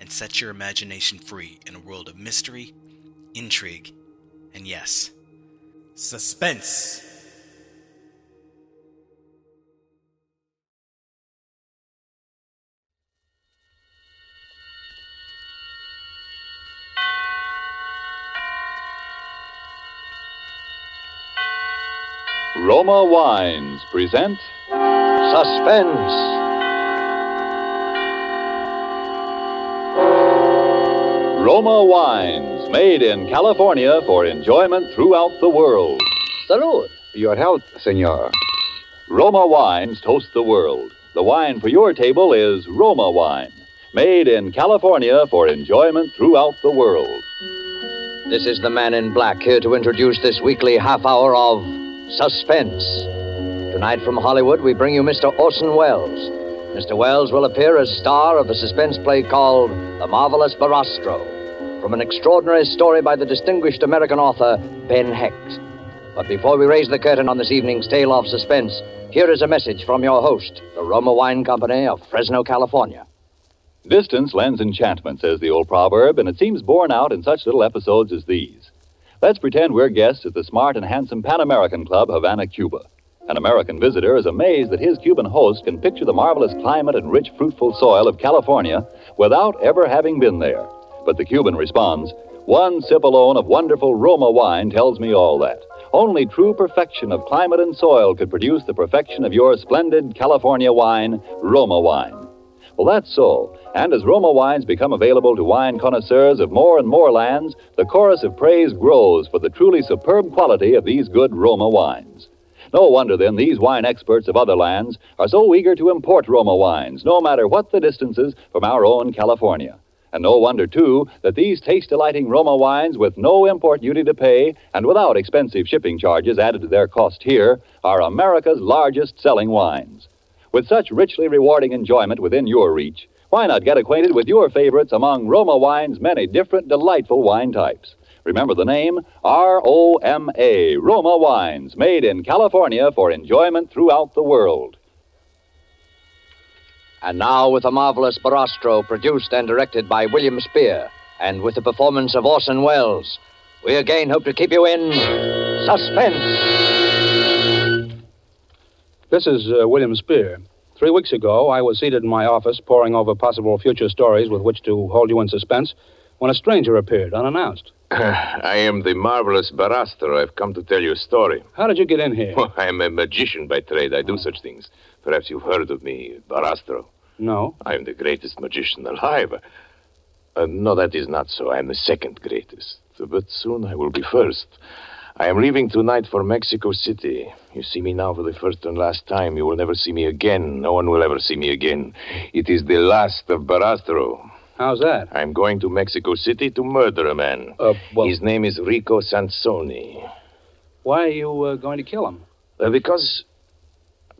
and set your imagination free in a world of mystery, intrigue, and yes, suspense. Roma Wines present Suspense. Roma Wines, made in California for enjoyment throughout the world. Salud. Your health, senor. Roma Wines toast the world. The wine for your table is Roma Wine, made in California for enjoyment throughout the world. This is the man in black here to introduce this weekly half hour of Suspense. Tonight from Hollywood, we bring you Mr. Orson Welles. Mr. Welles will appear as star of a suspense play called The Marvelous Barastro, from an extraordinary story by the distinguished American author Ben Hecht. But before we raise the curtain on this evening's tale of suspense, here is a message from your host, the Roma Wine Company of Fresno, California. Distance lends enchantment, says the old proverb, and it seems borne out in such little episodes as these. Let's pretend we're guests at the smart and handsome Pan American Club, Havana, Cuba. An American visitor is amazed that his Cuban host can picture the marvelous climate and rich, fruitful soil of California without ever having been there. But the Cuban responds, One sip alone of wonderful Roma wine tells me all that. Only true perfection of climate and soil could produce the perfection of your splendid California wine, Roma wine. Well, that's so. And as Roma wines become available to wine connoisseurs of more and more lands, the chorus of praise grows for the truly superb quality of these good Roma wines. No wonder, then, these wine experts of other lands are so eager to import Roma wines, no matter what the distances from our own California. And no wonder, too, that these taste delighting Roma wines, with no import duty to pay and without expensive shipping charges added to their cost here, are America's largest selling wines. With such richly rewarding enjoyment within your reach, why not get acquainted with your favorites among Roma Wine's many different delightful wine types? Remember the name R O M A, Roma Wines, made in California for enjoyment throughout the world. And now, with the marvelous Barastro, produced and directed by William Spear, and with the performance of Orson Welles, we again hope to keep you in suspense. This is uh, William Spear. Three weeks ago, I was seated in my office poring over possible future stories with which to hold you in suspense when a stranger appeared unannounced. I am the marvelous Barastro. I've come to tell you a story. How did you get in here? I am a magician by trade. I do such things. Perhaps you've heard of me, Barastro. No. I am the greatest magician alive. Uh, no, that is not so. I am the second greatest. But soon I will be first. I am leaving tonight for Mexico City. You see me now for the first and last time. You will never see me again. No one will ever see me again. It is the last of Barastro. How's that? I'm going to Mexico City to murder a man. Uh, well, His name is Rico Sansoni. why are you uh, going to kill him? Uh, because.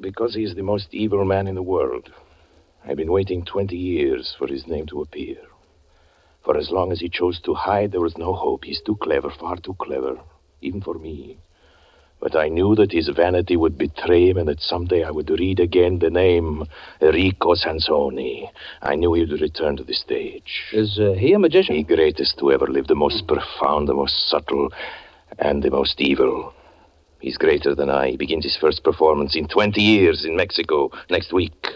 Because he is the most evil man in the world. I've been waiting 20 years for his name to appear. For as long as he chose to hide, there was no hope. He's too clever, far too clever, even for me. But I knew that his vanity would betray him and that someday I would read again the name Rico Sansoni. I knew he would return to the stage. Is uh, he a magician? The greatest to ever live, the most profound, the most subtle, and the most evil. He's greater than I. He begins his first performance in 20 years in Mexico next week.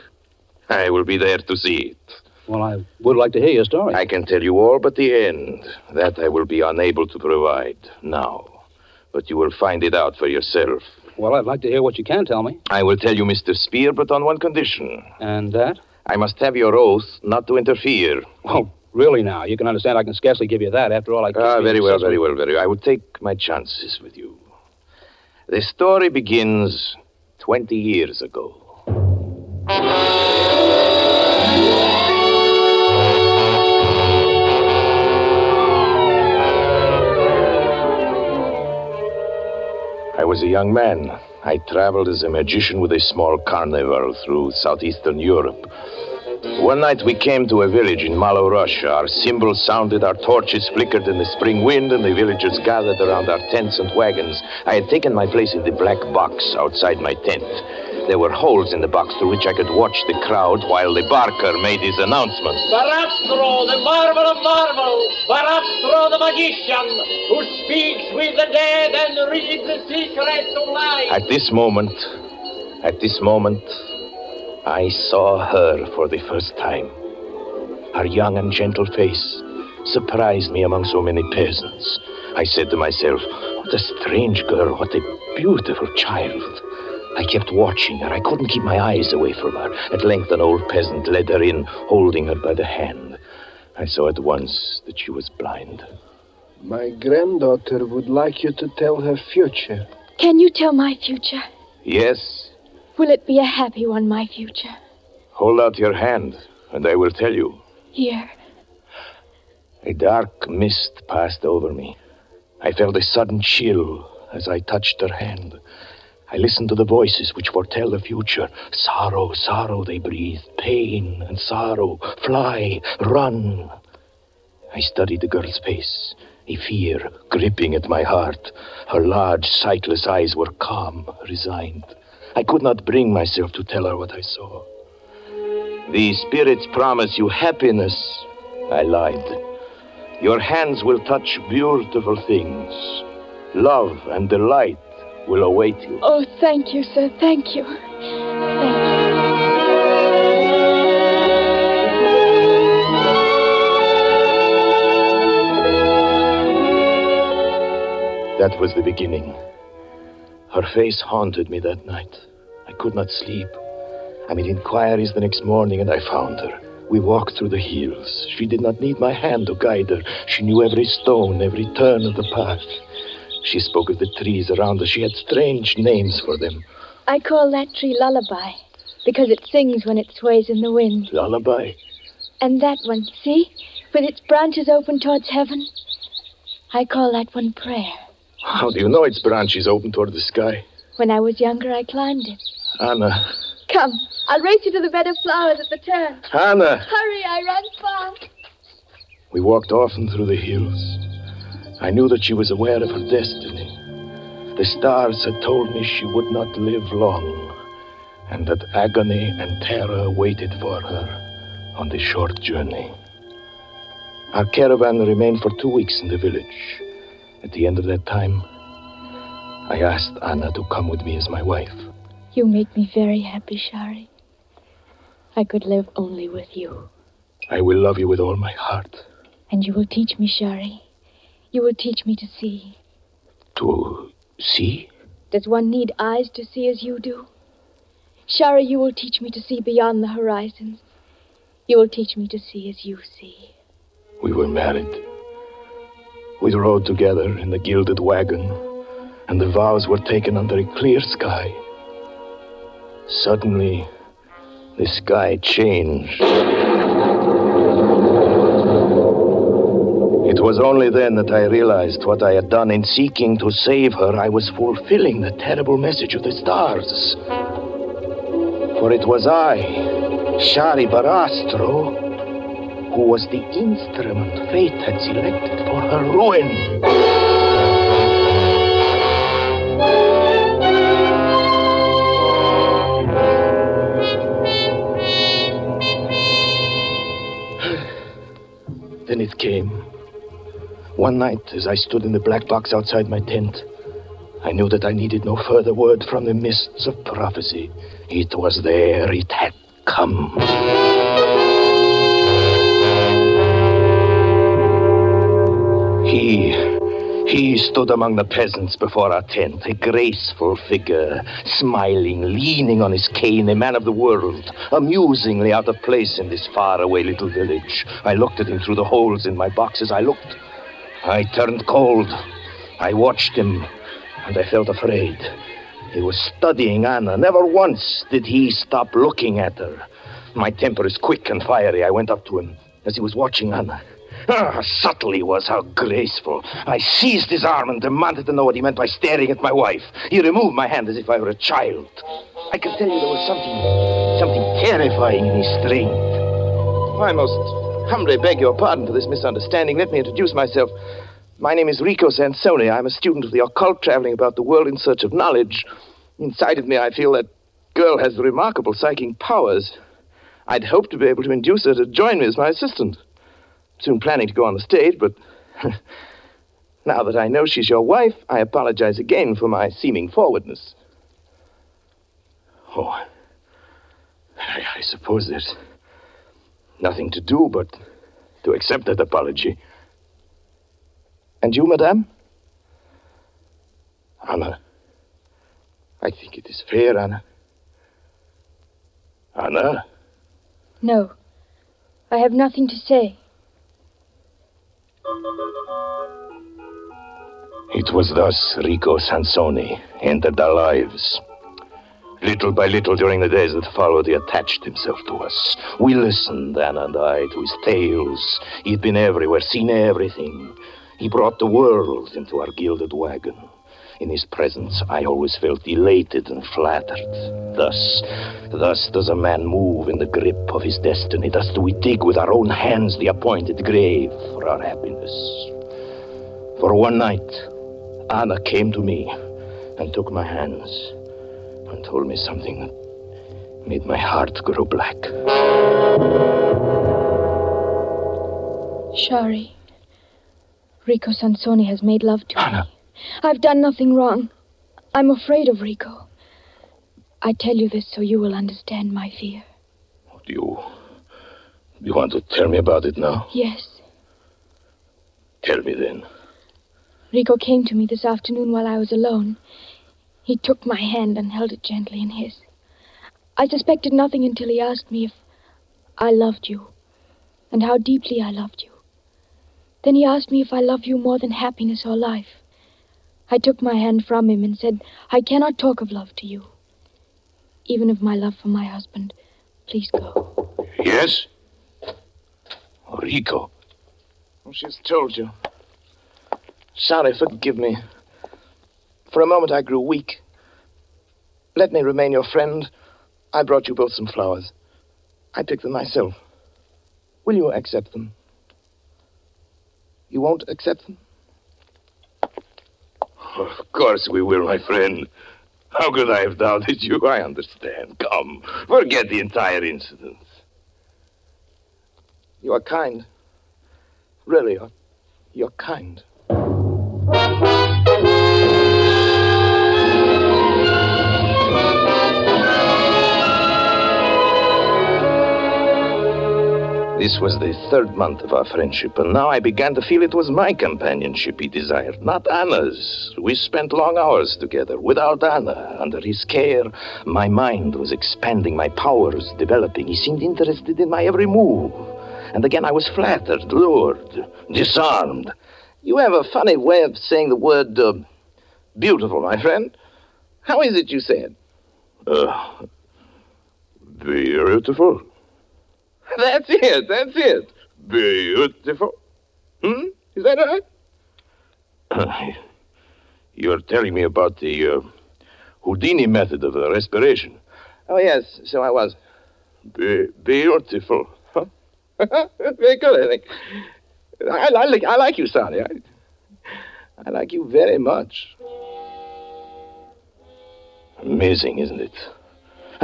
I will be there to see it. Well, I would like to hear your story. I can tell you all but the end. That I will be unable to provide now. But you will find it out for yourself. Well, I'd like to hear what you can tell me. I will tell you, Mr. Spear, but on one condition. And that? I must have your oath not to interfere. Oh, really now? You can understand I can scarcely give you that. After all, I keep Ah, very well, very well, very well. I will take my chances with you. The story begins 20 years ago. Young man. I traveled as a magician with a small carnival through southeastern Europe. One night we came to a village in Malo, Russia. Our cymbals sounded, our torches flickered in the spring wind, and the villagers gathered around our tents and wagons. I had taken my place in the black box outside my tent. There were holes in the box through which I could watch the crowd while the barker made his announcement. Barastro, the marvel of marvel, Barastro, the magician, who speaks with the dead and reads the secrets of life. At this moment, at this moment, I saw her for the first time. Her young and gentle face surprised me among so many peasants. I said to myself, What a strange girl, what a beautiful child. I kept watching her. I couldn't keep my eyes away from her. At length, an old peasant led her in, holding her by the hand. I saw at once that she was blind. My granddaughter would like you to tell her future. Can you tell my future? Yes, Will it be a happy one, my future? hold out your hand, and I will tell you. Here. A dark mist passed over me. I felt a sudden chill as I touched her hand. I listened to the voices which foretell the future. Sorrow, sorrow, they breathed. Pain and sorrow. Fly, run. I studied the girl's face, a fear gripping at my heart. Her large, sightless eyes were calm, resigned. I could not bring myself to tell her what I saw. The spirits promise you happiness. I lied. Your hands will touch beautiful things. Love and delight will await you. Oh, thank you, sir. Thank you. Thank That was the beginning. Her face haunted me that night. I could not sleep. I made inquiries the next morning and I found her. We walked through the hills. She did not need my hand to guide her. She knew every stone, every turn of the path. She spoke of the trees around us. She had strange names for them. I call that tree Lullaby because it sings when it sways in the wind. Lullaby. And that one, see, with its branches open towards heaven, I call that one Prayer. How do you know its branches open toward the sky? When I was younger, I climbed it. Anna. Come, I'll race you to the bed of flowers at the turn. Anna! Hurry, I run fast. We walked often through the hills. I knew that she was aware of her destiny. The stars had told me she would not live long, and that agony and terror waited for her on the short journey. Our caravan remained for two weeks in the village. At the end of that time, I asked Anna to come with me as my wife. You make me very happy, Shari. I could live only with you. I will love you with all my heart. And you will teach me, Shari. You will teach me to see. To see? Does one need eyes to see as you do? Shari, you will teach me to see beyond the horizons. You will teach me to see as you see. We were married. We rode together in the gilded wagon, and the vows were taken under a clear sky. Suddenly, the sky changed. Was only then that I realized what I had done in seeking to save her. I was fulfilling the terrible message of the stars. For it was I, Shari Barastro, who was the instrument fate had selected for her ruin. Then it came. One night, as I stood in the black box outside my tent, I knew that I needed no further word from the mists of prophecy. It was there, it had come. He, he stood among the peasants before our tent, a graceful figure, smiling, leaning on his cane, a man of the world, amusingly out of place in this faraway little village. I looked at him through the holes in my boxes. I looked. I turned cold. I watched him, and I felt afraid. He was studying Anna. Never once did he stop looking at her. My temper is quick and fiery. I went up to him as he was watching Anna. Ah, subtle he was, how graceful. I seized his arm and demanded to know what he meant by staring at my wife. He removed my hand as if I were a child. I can tell you there was something, something terrifying in his strength. I most humbly beg your pardon for this misunderstanding. Let me introduce myself. My name is Rico Sansoni. I'm a student of the occult traveling about the world in search of knowledge. Inside of me, I feel that girl has remarkable psychic powers. I'd hoped to be able to induce her to join me as my assistant. Soon planning to go on the stage, but now that I know she's your wife, I apologize again for my seeming forwardness. Oh, I, I suppose there's nothing to do but to accept that apology. And you, madame? Anna. I think it is fair, Anna. Anna? No. I have nothing to say. It was thus Rico Sansoni entered our lives. Little by little during the days that followed, he attached himself to us. We listened, Anna and I, to his tales. He'd been everywhere, seen everything. He brought the world into our gilded wagon. In his presence, I always felt elated and flattered. Thus, thus does a man move in the grip of his destiny. Thus do we dig with our own hands the appointed grave for our happiness. For one night, Anna came to me and took my hands and told me something that made my heart grow black. Shari. Rico Sansoni has made love to Anna. me. I've done nothing wrong. I'm afraid of Rico. I tell you this so you will understand my fear. Do you. Do you want to tell me about it now? Yes. Tell me then. Rico came to me this afternoon while I was alone. He took my hand and held it gently in his. I suspected nothing until he asked me if I loved you and how deeply I loved you. Then he asked me if I love you more than happiness or life. I took my hand from him and said, I cannot talk of love to you. Even of my love for my husband, please go. Yes? Rico. She's told you. Sorry, forgive me. For a moment I grew weak. Let me remain your friend. I brought you both some flowers. I picked them myself. Will you accept them? You won't accept them? Of course we will, my friend. How could I have doubted you? I understand. Come, forget the entire incident. You are kind. Really, you're, you're kind. This was the third month of our friendship, and now I began to feel it was my companionship he desired, not Anna's. We spent long hours together. Without Anna, under his care, my mind was expanding, my powers developing. He seemed interested in my every move. And again, I was flattered, lured, disarmed. You have a funny way of saying the word uh, beautiful, my friend. How is it you say it? Uh, beautiful. That's it, that's it. Beautiful. Hmm? Is that right? You're telling me about the uh, Houdini method of uh, respiration. Oh, yes, so I was. Be- beautiful. Huh? very good, I think. I, I, like, I like you, Sonny. I, I like you very much. Amazing, isn't it?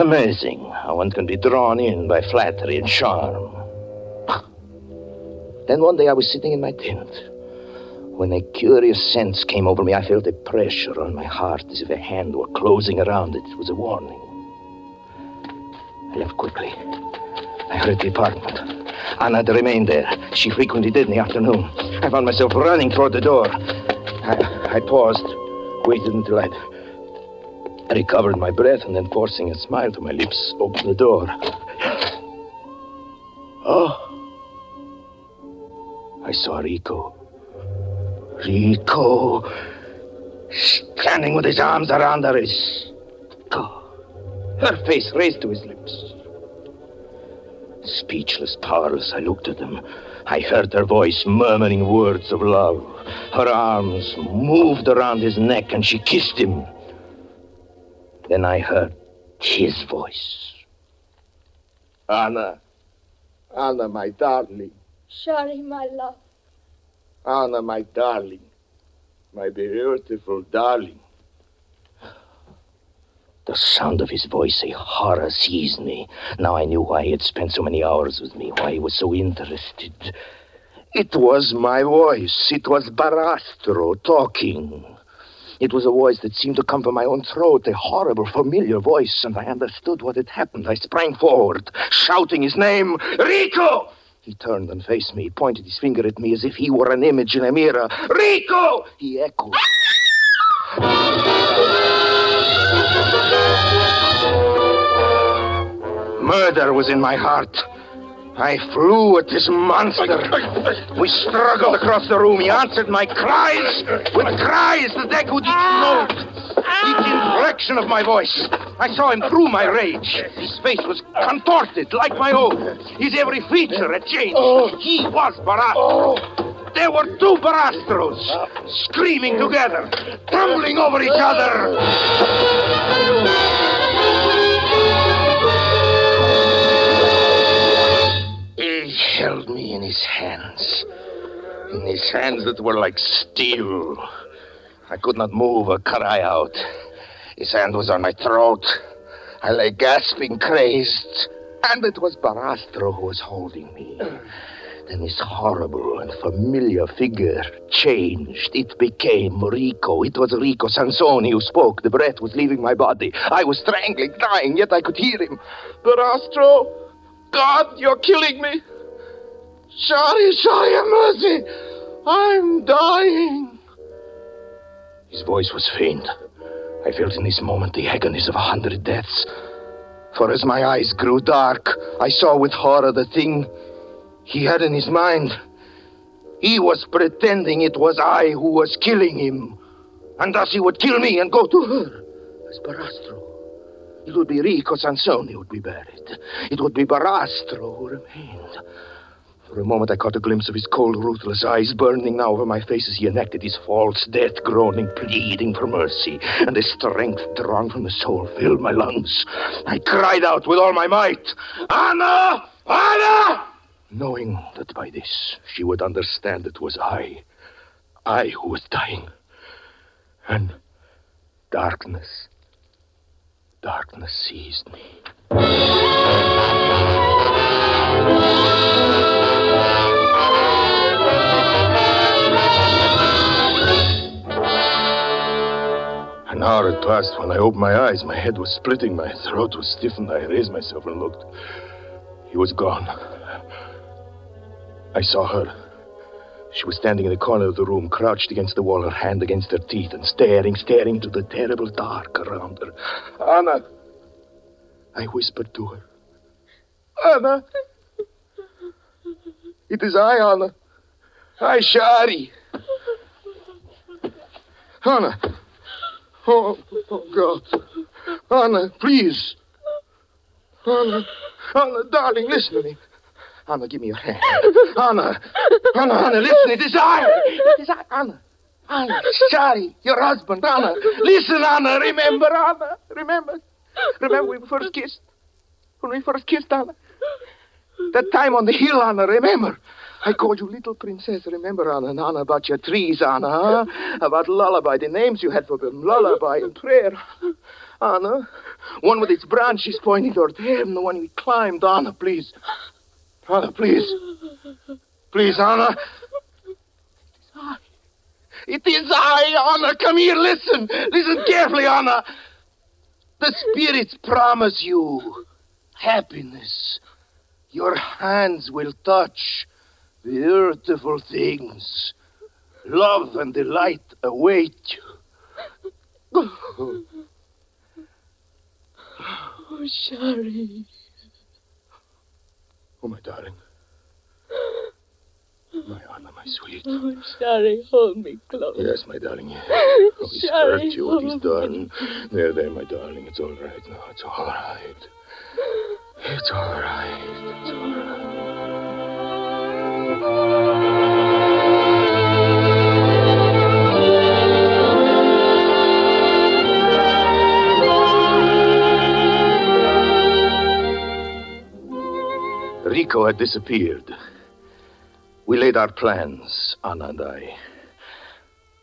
Amazing how one can be drawn in by flattery and charm. Then one day I was sitting in my tent when a curious sense came over me. I felt a pressure on my heart as if a hand were closing around it. It was a warning. I left quickly. I hurried to the apartment. Anna had remained there. She frequently did in the afternoon. I found myself running toward the door. I, I paused, waited until I'd recovered my breath, and then forcing a smile to my lips, opened the door. Oh. I saw Rico. Rico. Standing with his arms around her wrist. Her face raised to his lips. Speechless, powerless, I looked at them. I heard her voice murmuring words of love. Her arms moved around his neck and she kissed him. Then I heard his voice. Anna. Anna, my darling. Shari, my love. Anna, my darling. My beautiful darling. The sound of his voice, a horror seized me. Now I knew why he had spent so many hours with me, why he was so interested. It was my voice. It was Barastro talking. It was a voice that seemed to come from my own throat, a horrible, familiar voice, and I understood what had happened. I sprang forward, shouting his name, Rico! He turned and faced me, pointed his finger at me as if he were an image in a mirror. Rico! He echoed. Murder was in my heart. I flew at this monster. We struggled across the room. He answered my cries with cries that echoed each ah. note, ah. each inflection of my voice. I saw him through my rage. His face was contorted like my own. His every feature had changed. Oh. He was Barastro. Oh. There were two Barastros screaming together, tumbling over each other. Held me in his hands. In his hands that were like steel. I could not move or cry out. His hand was on my throat. I lay gasping, crazed. And it was Barastro who was holding me. Then this horrible and familiar figure changed. It became Rico. It was Rico Sansoni who spoke. The breath was leaving my body. I was strangling, dying, yet I could hear him. Barastro, God, you're killing me. Sorry, sorry, have mercy. I'm dying. His voice was faint. I felt in this moment the agonies of a hundred deaths. For as my eyes grew dark, I saw with horror the thing he had in his mind. He was pretending it was I who was killing him. And thus he would kill me and go to her as Barastro. It would be Rico Sansoni who would be buried. It would be Barastro who remained. For a moment I caught a glimpse of his cold, ruthless eyes burning now over my face as he enacted his false death, groaning, pleading for mercy. And the strength drawn from the soul filled my lungs. I cried out with all my might, Anna! Anna! Knowing that by this she would understand it was I, I who was dying. And darkness, darkness seized me. An hour had passed when I opened my eyes. My head was splitting, my throat was stiffened. I raised myself and looked. He was gone. I saw her. She was standing in the corner of the room, crouched against the wall, her hand against her teeth, and staring, staring into the terrible dark around her. Anna! I whispered to her. Anna! It is I, Anna. I, Shari. Anna. Oh, oh, God. Anna, please. Anna. Anna, darling, listen to me. Anna, give me your hand. Anna. Anna, Anna, listen. It is I. It is I, Anna. Anna, Shari, your husband, Anna. Listen, Anna. Remember, Anna. Remember. Remember when we first kissed? When we first kissed, Anna? That time on the hill, Anna, remember? I called you little princess, remember, Anna? And Anna, about your trees, Anna, huh? About lullaby, the names you had for them, lullaby and prayer. Anna, one with its branches pointing toward heaven, the one we climbed, Anna, please. Anna, please. Please, Anna. It is I, Anna. Come here, listen. Listen carefully, Anna. The spirits promise you happiness. Your hands will touch beautiful things. Love and delight await you. Oh, Shari. Oh, my darling. My Anna, my sweet. Oh, Shari, hold me close. Yes, my darling. Oh, he's Shari, hurt you, what he's done. There, there, my darling. It's all right now. It's all right. It's all right. It's all right. Rico had disappeared. We laid our plans, Anna and I.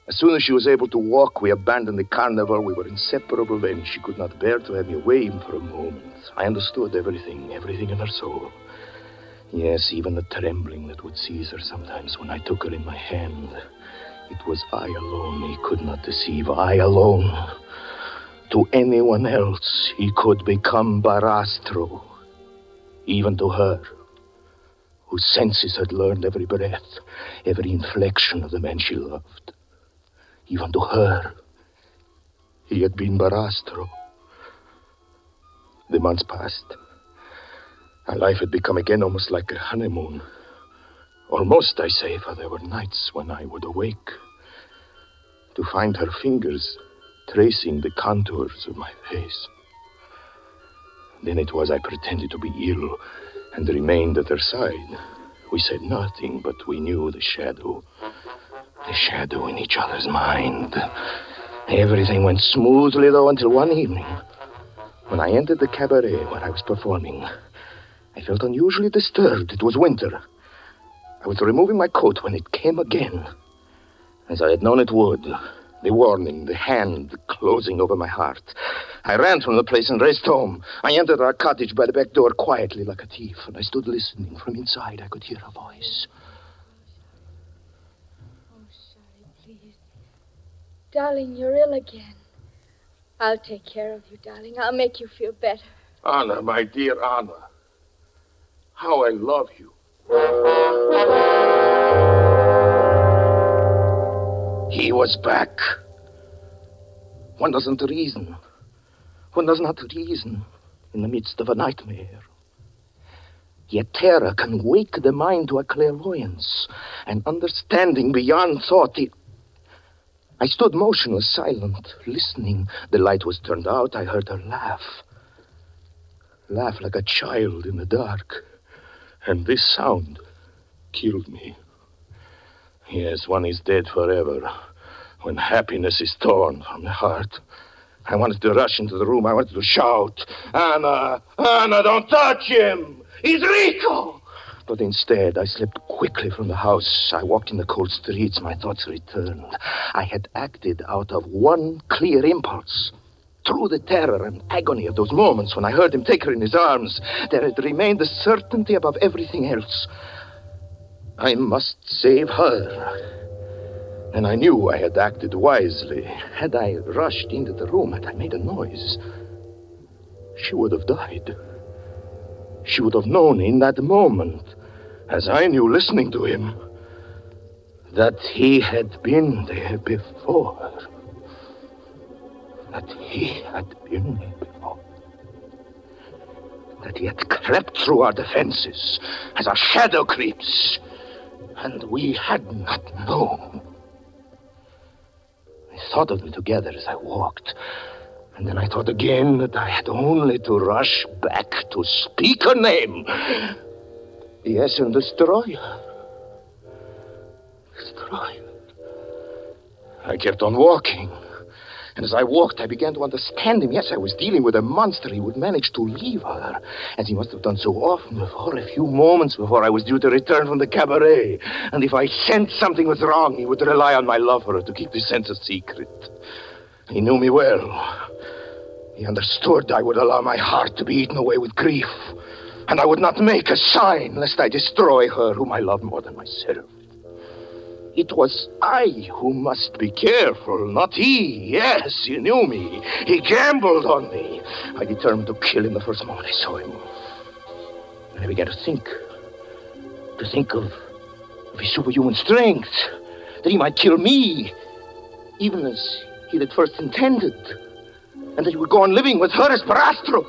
As soon as she was able to walk, we abandoned the carnival. We were inseparable then. She could not bear to have me away for a moment. I understood everything, everything in her soul. Yes, even the trembling that would seize her sometimes when I took her in my hand. It was I alone he could not deceive. I alone. To anyone else, he could become Barastro. Even to her, whose senses had learned every breath, every inflection of the man she loved. Even to her, he had been Barastro. The months passed. Our life had become again almost like a honeymoon. Almost, I say, for there were nights when I would awake to find her fingers tracing the contours of my face. Then it was I pretended to be ill and remained at her side. We said nothing, but we knew the shadow. The shadow in each other's mind. Everything went smoothly, though, until one evening. When I entered the cabaret where I was performing, I felt unusually disturbed. It was winter. I was removing my coat when it came again. As I had known it would. The warning, the hand closing over my heart. I ran from the place and raced home. I entered our cottage by the back door quietly like a thief, and I stood listening. From inside, I could hear a voice. Oh, sorry, please. Darling, you're ill again. I'll take care of you, darling. I'll make you feel better. Anna, my dear Anna. How I love you. He was back. One doesn't reason. One does not reason in the midst of a nightmare. Yet terror can wake the mind to a clairvoyance, an understanding beyond thought. I stood motionless, silent, listening. The light was turned out. I heard her laugh. Laugh like a child in the dark. And this sound killed me. Yes, one is dead forever when happiness is torn from the heart. I wanted to rush into the room. I wanted to shout, Anna, Anna, don't touch him! He's Rico! But instead, I slipped quickly from the house. I walked in the cold streets. My thoughts returned. I had acted out of one clear impulse. Through the terror and agony of those moments when I heard him take her in his arms, there had remained the certainty above everything else. I must save her. And I knew I had acted wisely. Had I rushed into the room, had I made a noise, she would have died. She would have known in that moment, as I knew listening to him, that he had been there before. That he had been here before. That he had crept through our defenses as a shadow creeps, and we had not known. I thought of them together as I walked. And then I thought again that I had only to rush back to speak her name. Yes, and destroy her. Destroy her. I kept on walking. And as I walked, I began to understand him. Yes, I was dealing with a monster. He would manage to leave her, as he must have done so often before, a few moments before I was due to return from the cabaret. And if I sensed something was wrong, he would rely on my love for her to keep the sense a secret. He knew me well. He understood I would allow my heart to be eaten away with grief. And I would not make a sign lest I destroy her whom I love more than myself. It was I who must be careful, not he. Yes, he knew me. He gambled on me. I determined to kill him the first moment I saw him. And I began to think. To think of, of his superhuman strength. That he might kill me, even as he had first intended. And that he would go on living with her as Barastro.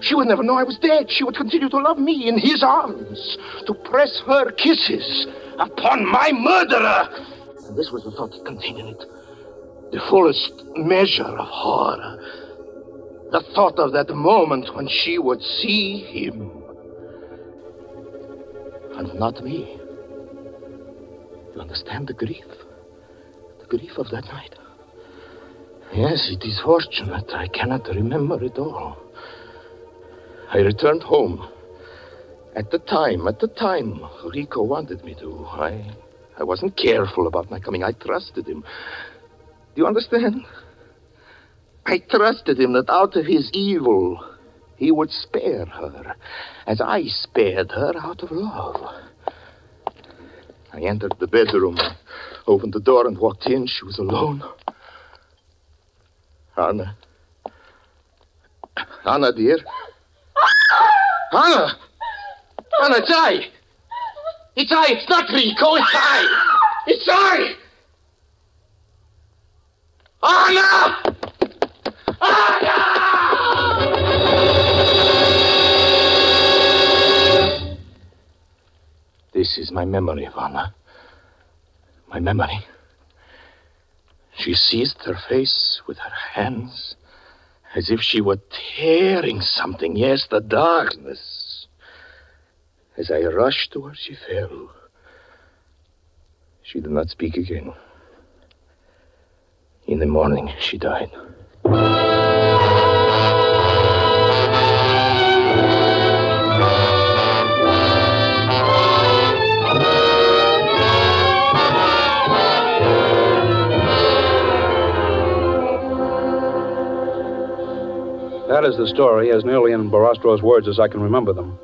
She would never know I was dead. She would continue to love me in his arms, to press her kisses upon my murderer. And this was the thought that contained it. The fullest measure of horror. The thought of that moment when she would see him. And not me. You understand the grief? The grief of that night. Yes, it is fortunate I cannot remember it all. I returned home. At the time, at the time, Rico wanted me to. I, I wasn't careful about my coming. I trusted him. Do you understand? I trusted him that out of his evil, he would spare her, as I spared her out of love. I entered the bedroom, opened the door, and walked in. She was alone. Anna. Anna, dear. Anna! Anna, it's I! It's I! It's not Rico! It's I! It's I! Anna! Anna! This is my memory of Anna. My memory. She seized her face with her hands as if she were tearing something. Yes, the darkness. As I rushed to her, she fell. She did not speak again. In the morning, she died. That is the story, as nearly in Barastro's words as I can remember them.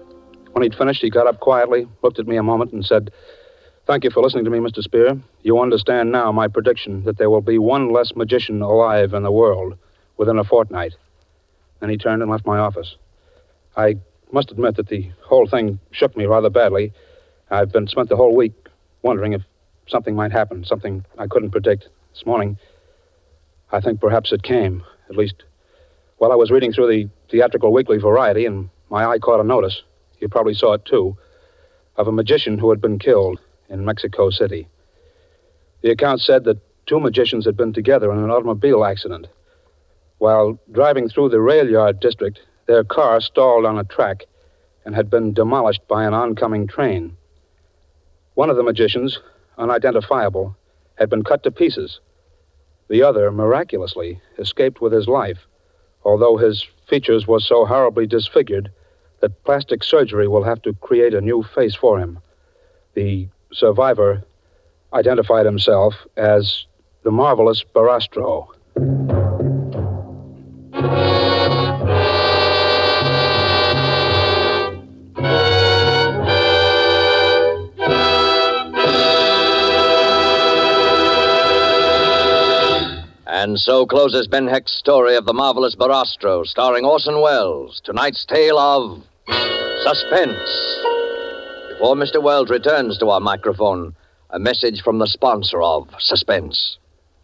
When he'd finished, he got up quietly, looked at me a moment, and said, Thank you for listening to me, Mr. Spear. You understand now my prediction that there will be one less magician alive in the world within a fortnight. Then he turned and left my office. I must admit that the whole thing shook me rather badly. I've been spent the whole week wondering if something might happen, something I couldn't predict. This morning, I think perhaps it came. At least, while I was reading through the theatrical weekly variety, and my eye caught a notice, you probably saw it too, of a magician who had been killed in Mexico City. The account said that two magicians had been together in an automobile accident. While driving through the rail yard district, their car stalled on a track and had been demolished by an oncoming train. One of the magicians, unidentifiable, had been cut to pieces. The other, miraculously, escaped with his life, although his features were so horribly disfigured that plastic surgery will have to create a new face for him. The survivor identified himself as the marvelous Barastro. And so closes Ben Hecht's story of the marvelous Barastro, starring Orson Welles. Tonight's tale of suspense. Before Mr. Welles returns to our microphone, a message from the sponsor of Suspense.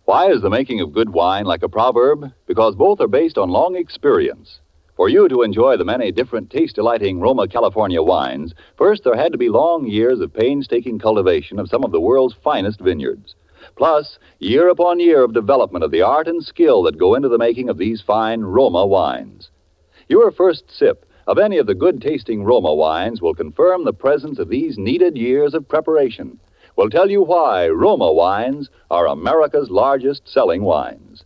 Why is the making of good wine like a proverb? Because both are based on long experience. For you to enjoy the many different taste delighting Roma California wines, first there had to be long years of painstaking cultivation of some of the world's finest vineyards. Plus, year upon year of development of the art and skill that go into the making of these fine Roma wines. Your first sip of any of the good tasting Roma wines will confirm the presence of these needed years of preparation. Will tell you why Roma wines are America's largest selling wines.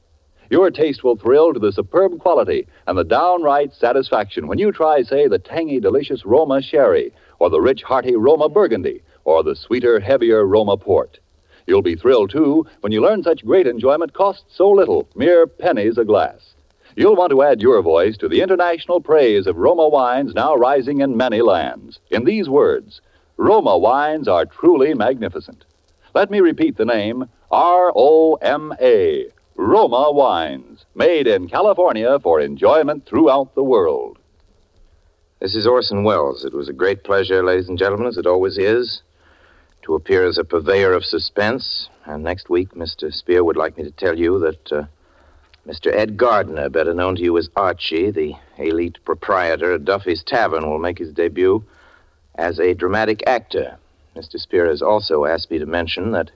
Your taste will thrill to the superb quality and the downright satisfaction when you try, say, the tangy, delicious Roma sherry, or the rich, hearty Roma burgundy, or the sweeter, heavier Roma port. You'll be thrilled, too, when you learn such great enjoyment costs so little, mere pennies a glass. You'll want to add your voice to the international praise of Roma wines now rising in many lands. In these words, Roma wines are truly magnificent. Let me repeat the name R O M A, Roma wines, made in California for enjoyment throughout the world. This is Orson Welles. It was a great pleasure, ladies and gentlemen, as it always is, to appear as a purveyor of suspense. And next week, Mr. Spear would like me to tell you that uh, Mr. Ed Gardner, better known to you as Archie, the elite proprietor at Duffy's Tavern, will make his debut as a dramatic actor. Mr. Spear has also asked me to mention that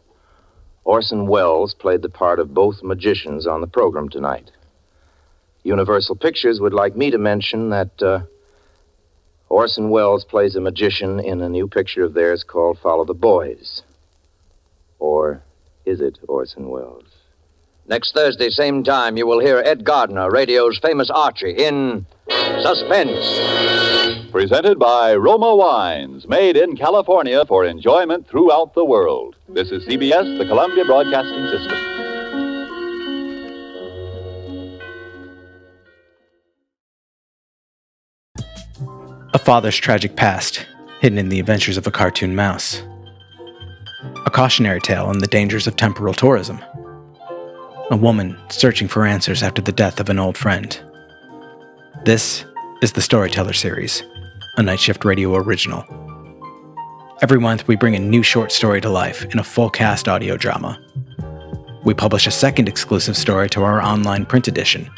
Orson Welles played the part of both magicians on the program tonight. Universal Pictures would like me to mention that uh, Orson Welles plays a magician in a new picture of theirs called Follow the Boys. Or is it Orson Welles? Next Thursday, same time, you will hear Ed Gardner, radio's famous Archie, in Suspense. Presented by Roma Wines, made in California for enjoyment throughout the world. This is CBS, the Columbia Broadcasting System. A father's tragic past, hidden in the adventures of a cartoon mouse. A cautionary tale on the dangers of temporal tourism. A woman searching for answers after the death of an old friend. This is the Storyteller Series, a Night Shift Radio original. Every month, we bring a new short story to life in a full cast audio drama. We publish a second exclusive story to our online print edition,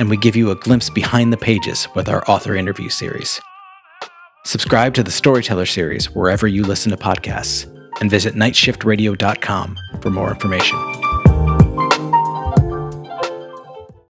and we give you a glimpse behind the pages with our author interview series. Subscribe to the Storyteller series wherever you listen to podcasts and visit nightshiftradio.com for more information.